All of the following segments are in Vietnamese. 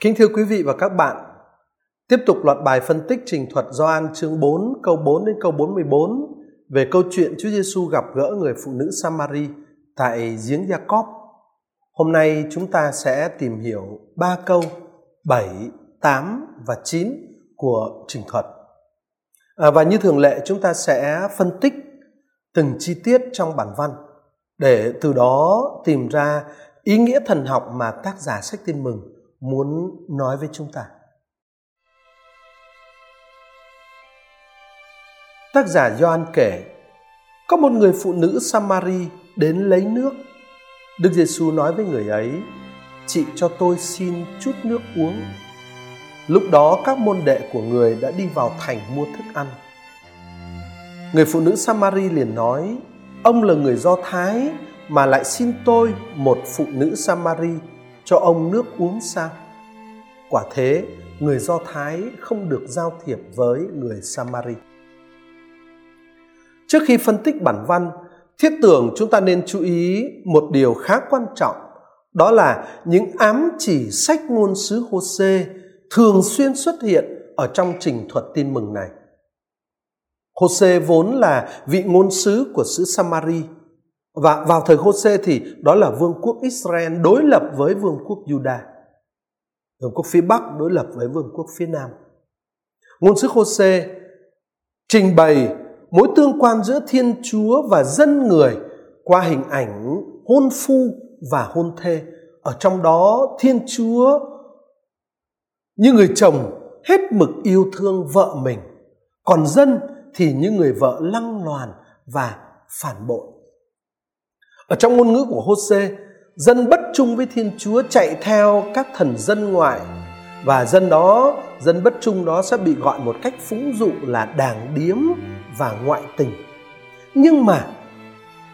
Kính thưa quý vị và các bạn, tiếp tục loạt bài phân tích trình thuật Gioan chương 4 câu 4 đến câu 44 về câu chuyện Chúa Giêsu gặp gỡ người phụ nữ Samari tại giếng Gia-cóp. Hôm nay chúng ta sẽ tìm hiểu ba câu 7, 8 và 9 của trình thuật. À, và như thường lệ chúng ta sẽ phân tích từng chi tiết trong bản văn để từ đó tìm ra ý nghĩa thần học mà tác giả sách tin mừng muốn nói với chúng ta. Tác giả Gioan kể, có một người phụ nữ Samari đến lấy nước. Đức Giêsu nói với người ấy, chị cho tôi xin chút nước uống. Lúc đó các môn đệ của người đã đi vào thành mua thức ăn. Người phụ nữ Samari liền nói, ông là người Do Thái mà lại xin tôi một phụ nữ Samari cho ông nước uống sao? Quả thế, người Do Thái không được giao thiệp với người Samari. Trước khi phân tích bản văn, thiết tưởng chúng ta nên chú ý một điều khá quan trọng, đó là những ám chỉ sách ngôn sứ Hôse thường xuyên xuất hiện ở trong trình thuật tin mừng này. Hôse vốn là vị ngôn sứ của xứ Samari và vào thời Hôse thì đó là vương quốc Israel đối lập với vương quốc Judah. Vương quốc phía Bắc đối lập với vương quốc phía Nam. Ngôn sứ Hôse trình bày mối tương quan giữa Thiên Chúa và dân người qua hình ảnh hôn phu và hôn thê. Ở trong đó Thiên Chúa như người chồng hết mực yêu thương vợ mình, còn dân thì như người vợ lăng loàn và phản bội. Ở trong ngôn ngữ của Hôse, dân bất trung với Thiên Chúa chạy theo các thần dân ngoại và dân đó, dân bất trung đó sẽ bị gọi một cách phúng dụ là đảng điếm và ngoại tình. Nhưng mà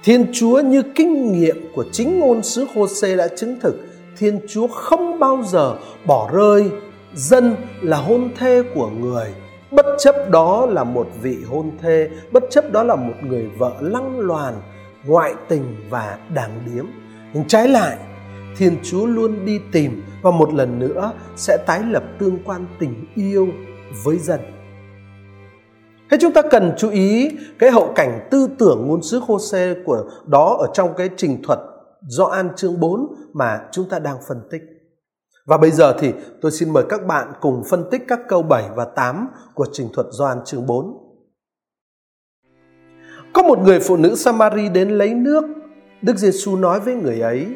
Thiên Chúa như kinh nghiệm của chính ngôn sứ Hôse đã chứng thực, Thiên Chúa không bao giờ bỏ rơi dân là hôn thê của người bất chấp đó là một vị hôn thê bất chấp đó là một người vợ lăng loàn ngoại tình và đảng điếm nhưng trái lại, thiên chúa luôn đi tìm và một lần nữa sẽ tái lập tương quan tình yêu với dân Thế chúng ta cần chú ý cái hậu cảnh tư tưởng ngôn sứ Hô-sê của đó ở trong cái trình thuật do An chương 4 mà chúng ta đang phân tích. Và bây giờ thì tôi xin mời các bạn cùng phân tích các câu 7 và 8 của trình thuật Gioan chương 4. Có một người phụ nữ Samari đến lấy nước. Đức Giêsu nói với người ấy,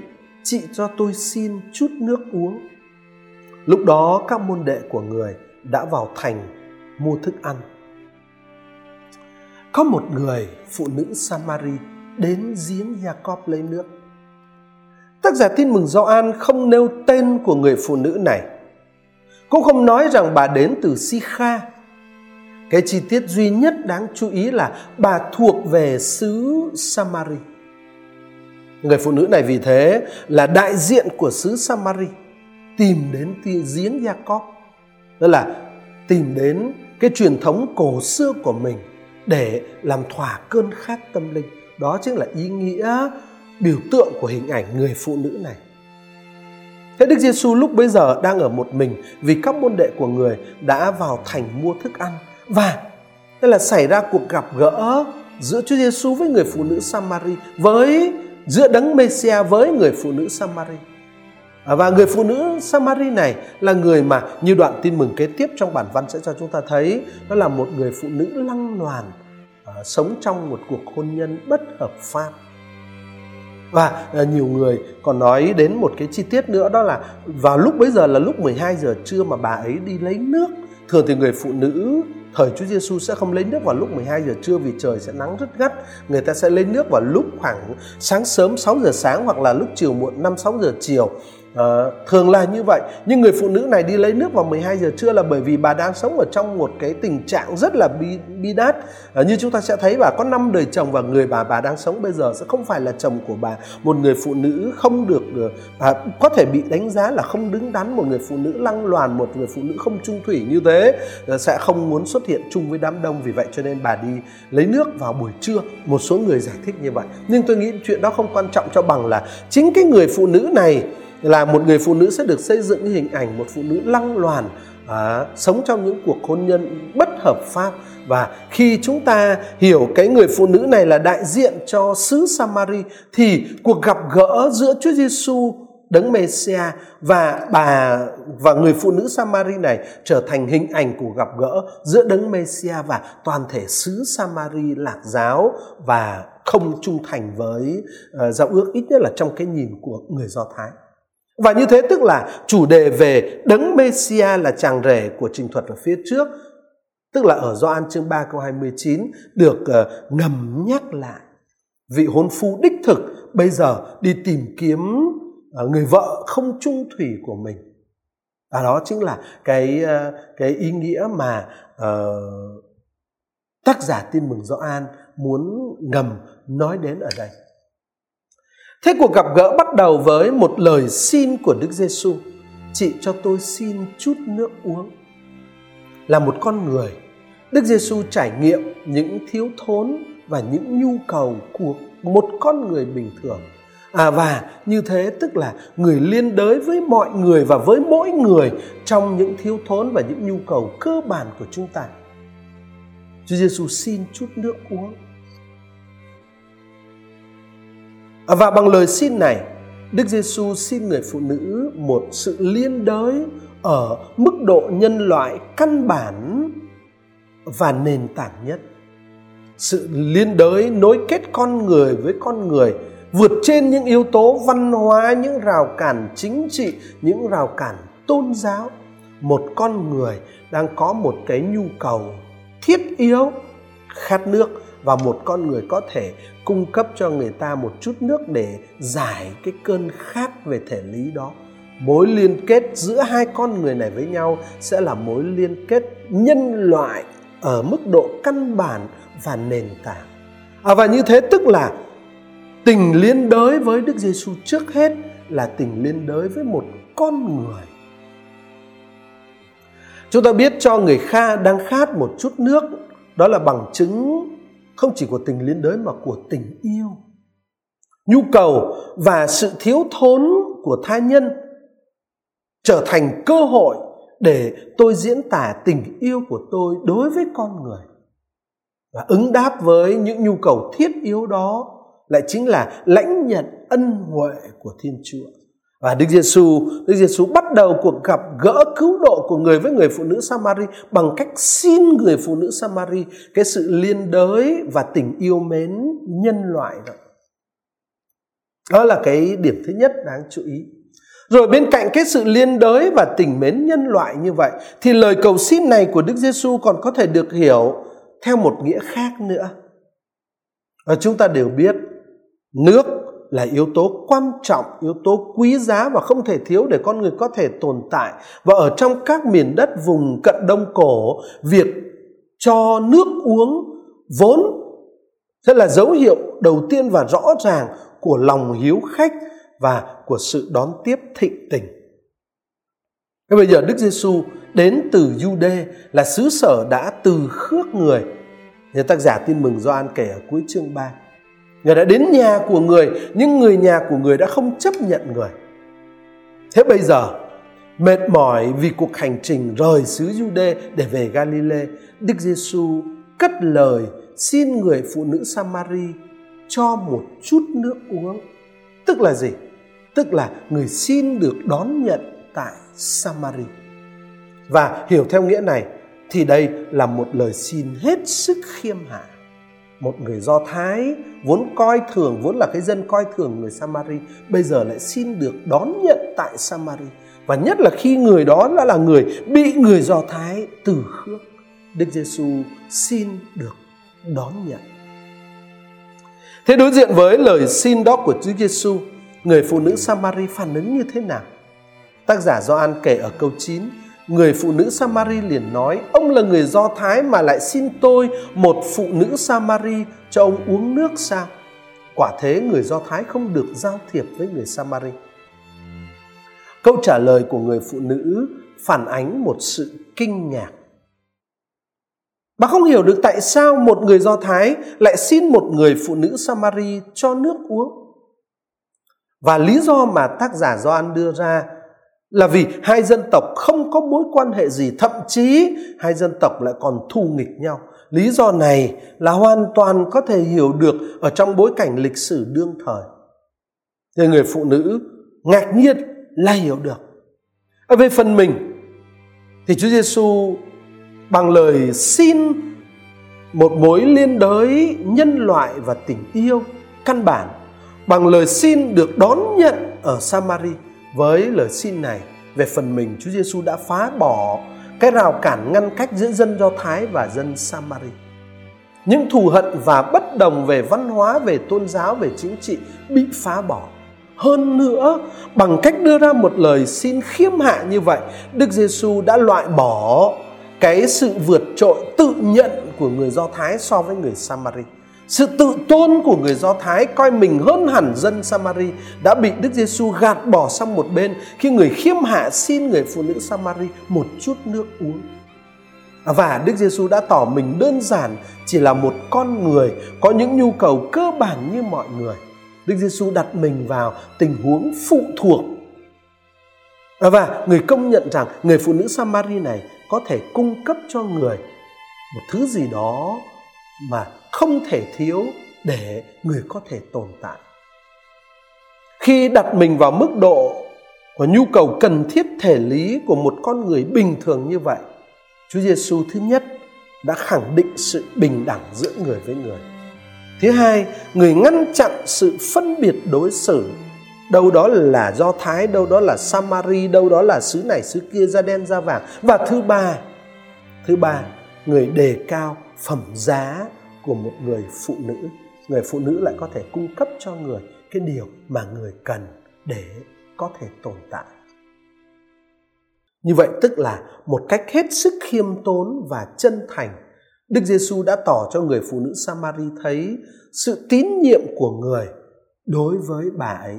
chị cho tôi xin chút nước uống. Lúc đó các môn đệ của người đã vào thành mua thức ăn. Có một người phụ nữ Samari đến giếng Jacob lấy nước. Tác giả tin mừng Gioan không nêu tên của người phụ nữ này. Cũng không nói rằng bà đến từ Sikha cái chi tiết duy nhất đáng chú ý là bà thuộc về xứ Samari. Người phụ nữ này vì thế là đại diện của xứ Samari, tìm đến giếng Jacob. Đó là tìm đến cái truyền thống cổ xưa của mình để làm thỏa cơn khát tâm linh. Đó chính là ý nghĩa, biểu tượng của hình ảnh người phụ nữ này. Thế Đức Giêsu lúc bấy giờ đang ở một mình vì các môn đệ của người đã vào thành mua thức ăn và, đây là xảy ra cuộc gặp gỡ giữa Chúa Giêsu với người phụ nữ Samari, với, giữa đấng Mêsia với người phụ nữ Samari. À, và người phụ nữ Samari này là người mà như đoạn tin mừng kế tiếp trong bản văn sẽ cho chúng ta thấy, đó là một người phụ nữ lăng loàn à, sống trong một cuộc hôn nhân bất hợp pháp và à, nhiều người còn nói đến một cái chi tiết nữa, đó là vào lúc bấy giờ là lúc 12 giờ trưa mà bà ấy đi lấy nước. Thường thì người phụ nữ thời Chúa Giêsu sẽ không lấy nước vào lúc 12 giờ trưa vì trời sẽ nắng rất gắt. Người ta sẽ lấy nước vào lúc khoảng sáng sớm 6 giờ sáng hoặc là lúc chiều muộn 5 6 giờ chiều. À, thường là như vậy. Nhưng người phụ nữ này đi lấy nước vào 12 giờ trưa là bởi vì bà đang sống ở trong một cái tình trạng rất là bi, bi đát. À, như chúng ta sẽ thấy bà có năm đời chồng và người bà bà đang sống bây giờ sẽ không phải là chồng của bà. Một người phụ nữ không được ờ, à, có thể bị đánh giá là không đứng đắn. Một người phụ nữ lăng loàn một người phụ nữ không trung thủy như thế à, sẽ không muốn xuất hiện chung với đám đông. Vì vậy cho nên bà đi lấy nước vào buổi trưa. Một số người giải thích như vậy. Nhưng tôi nghĩ chuyện đó không quan trọng cho bằng là chính cái người phụ nữ này là một người phụ nữ sẽ được xây dựng hình ảnh một phụ nữ lăng loàn à, sống trong những cuộc hôn nhân bất hợp pháp và khi chúng ta hiểu cái người phụ nữ này là đại diện cho xứ Samari thì cuộc gặp gỡ giữa Chúa Giêsu đấng Messia và bà và người phụ nữ Samari này trở thành hình ảnh của gặp gỡ giữa đấng Messia và toàn thể xứ Samari lạc giáo và không trung thành với uh, giao ước ít nhất là trong cái nhìn của người Do Thái. Và như thế tức là chủ đề về đấng Messia là chàng rể của trình thuật ở phía trước, tức là ở Gioan chương 3 câu 29 được uh, ngầm nhắc lại. Vị hôn phu đích thực bây giờ đi tìm kiếm uh, người vợ không trung thủy của mình. Và đó chính là cái uh, cái ý nghĩa mà uh, tác giả tin mừng Gioan muốn ngầm nói đến ở đây. Thế cuộc gặp gỡ bắt đầu với một lời xin của Đức Giêsu. Chị cho tôi xin chút nước uống. Là một con người, Đức Giêsu trải nghiệm những thiếu thốn và những nhu cầu của một con người bình thường. À và như thế tức là người liên đới với mọi người và với mỗi người trong những thiếu thốn và những nhu cầu cơ bản của chúng ta. Chúa Giêsu xin chút nước uống À, và bằng lời xin này, Đức Giêsu xin người phụ nữ một sự liên đới ở mức độ nhân loại căn bản và nền tảng nhất. Sự liên đới nối kết con người với con người vượt trên những yếu tố văn hóa, những rào cản chính trị, những rào cản tôn giáo. Một con người đang có một cái nhu cầu thiết yếu khát nước và một con người có thể cung cấp cho người ta một chút nước để giải cái cơn khát về thể lý đó. Mối liên kết giữa hai con người này với nhau sẽ là mối liên kết nhân loại ở mức độ căn bản và nền tảng. À, và như thế tức là tình liên đới với đức giêsu trước hết là tình liên đới với một con người. Chúng ta biết cho người kha đang khát một chút nước đó là bằng chứng không chỉ của tình liên đới mà của tình yêu. Nhu cầu và sự thiếu thốn của tha nhân trở thành cơ hội để tôi diễn tả tình yêu của tôi đối với con người. Và ứng đáp với những nhu cầu thiết yếu đó lại chính là lãnh nhận ân huệ của thiên chúa và Đức Giêsu, Đức Giêsu bắt đầu cuộc gặp gỡ cứu độ của người với người phụ nữ Samari bằng cách xin người phụ nữ Samari cái sự liên đới và tình yêu mến nhân loại đó. Đó là cái điểm thứ nhất đáng chú ý. Rồi bên cạnh cái sự liên đới và tình mến nhân loại như vậy thì lời cầu xin này của Đức Giêsu còn có thể được hiểu theo một nghĩa khác nữa. Và chúng ta đều biết nước là yếu tố quan trọng, yếu tố quý giá và không thể thiếu để con người có thể tồn tại. Và ở trong các miền đất vùng cận Đông Cổ, việc cho nước uống vốn sẽ là dấu hiệu đầu tiên và rõ ràng của lòng hiếu khách và của sự đón tiếp thịnh tình. Thế bây giờ Đức Giêsu đến từ Jude là xứ sở đã từ khước người. Nhà tác giả tin mừng Gioan kể ở cuối chương 3. Người đã đến nhà của người nhưng người nhà của người đã không chấp nhận người. Thế bây giờ mệt mỏi vì cuộc hành trình rời xứ Jude để về Galilee, Đức Giêsu cất lời xin người phụ nữ Samari cho một chút nước uống. Tức là gì? Tức là người xin được đón nhận tại Samari. Và hiểu theo nghĩa này thì đây là một lời xin hết sức khiêm hạ một người Do Thái vốn coi thường vốn là cái dân coi thường người Samari bây giờ lại xin được đón nhận tại Samari và nhất là khi người đó đã là người bị người Do Thái từ khước Đức Giêsu xin được đón nhận Thế đối diện với lời xin đó của Chúa Giêsu, người phụ nữ Samari phản ứng như thế nào? Tác giả Gioan kể ở câu 9 Người phụ nữ Samari liền nói, ông là người Do Thái mà lại xin tôi một phụ nữ Samari cho ông uống nước sao? Quả thế người Do Thái không được giao thiệp với người Samari. Câu trả lời của người phụ nữ phản ánh một sự kinh ngạc. Bà không hiểu được tại sao một người Do Thái lại xin một người phụ nữ Samari cho nước uống. Và lý do mà tác giả Doan đưa ra là vì hai dân tộc không có mối quan hệ gì, thậm chí hai dân tộc lại còn thù nghịch nhau. Lý do này là hoàn toàn có thể hiểu được ở trong bối cảnh lịch sử đương thời. Người người phụ nữ ngạc nhiên là hiểu được. Ở về phần mình thì Chúa Giêsu bằng lời xin một mối liên đới nhân loại và tình yêu căn bản bằng lời xin được đón nhận ở Samari với lời xin này về phần mình Chúa Giêsu đã phá bỏ cái rào cản ngăn cách giữa dân Do Thái và dân Samari. Những thù hận và bất đồng về văn hóa, về tôn giáo, về chính trị bị phá bỏ. Hơn nữa, bằng cách đưa ra một lời xin khiêm hạ như vậy, Đức Giêsu đã loại bỏ cái sự vượt trội tự nhận của người Do Thái so với người Samari. Sự tự tôn của người Do Thái coi mình hơn hẳn dân Samari đã bị Đức Giêsu gạt bỏ sang một bên khi người khiêm hạ xin người phụ nữ Samari một chút nước uống. À, và Đức Giêsu đã tỏ mình đơn giản, chỉ là một con người, có những nhu cầu cơ bản như mọi người. Đức Giêsu đặt mình vào tình huống phụ thuộc. À, và người công nhận rằng người phụ nữ Samari này có thể cung cấp cho người một thứ gì đó mà không thể thiếu để người có thể tồn tại khi đặt mình vào mức độ của nhu cầu cần thiết thể lý của một con người bình thường như vậy Chúa Giêsu thứ nhất đã khẳng định sự bình đẳng giữa người với người. Thứ hai, người ngăn chặn sự phân biệt đối xử. Đâu đó là Do Thái, đâu đó là Samari, đâu đó là xứ này xứ kia da đen da vàng. Và thứ ba, thứ ba, người đề cao phẩm giá của một người phụ nữ. Người phụ nữ lại có thể cung cấp cho người cái điều mà người cần để có thể tồn tại. Như vậy tức là một cách hết sức khiêm tốn và chân thành Đức Giêsu đã tỏ cho người phụ nữ Samari thấy sự tín nhiệm của người đối với bà ấy.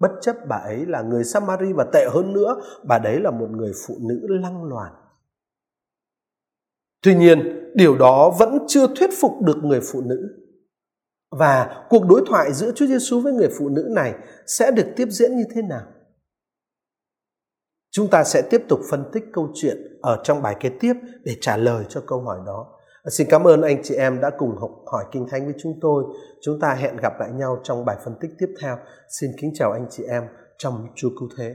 Bất chấp bà ấy là người Samari và tệ hơn nữa bà đấy là một người phụ nữ lăng loàn. Tuy nhiên, điều đó vẫn chưa thuyết phục được người phụ nữ. Và cuộc đối thoại giữa Chúa Giêsu với người phụ nữ này sẽ được tiếp diễn như thế nào? Chúng ta sẽ tiếp tục phân tích câu chuyện ở trong bài kế tiếp để trả lời cho câu hỏi đó. Xin cảm ơn anh chị em đã cùng học hỏi Kinh Thánh với chúng tôi. Chúng ta hẹn gặp lại nhau trong bài phân tích tiếp theo. Xin kính chào anh chị em trong Chúa Cứu Thế.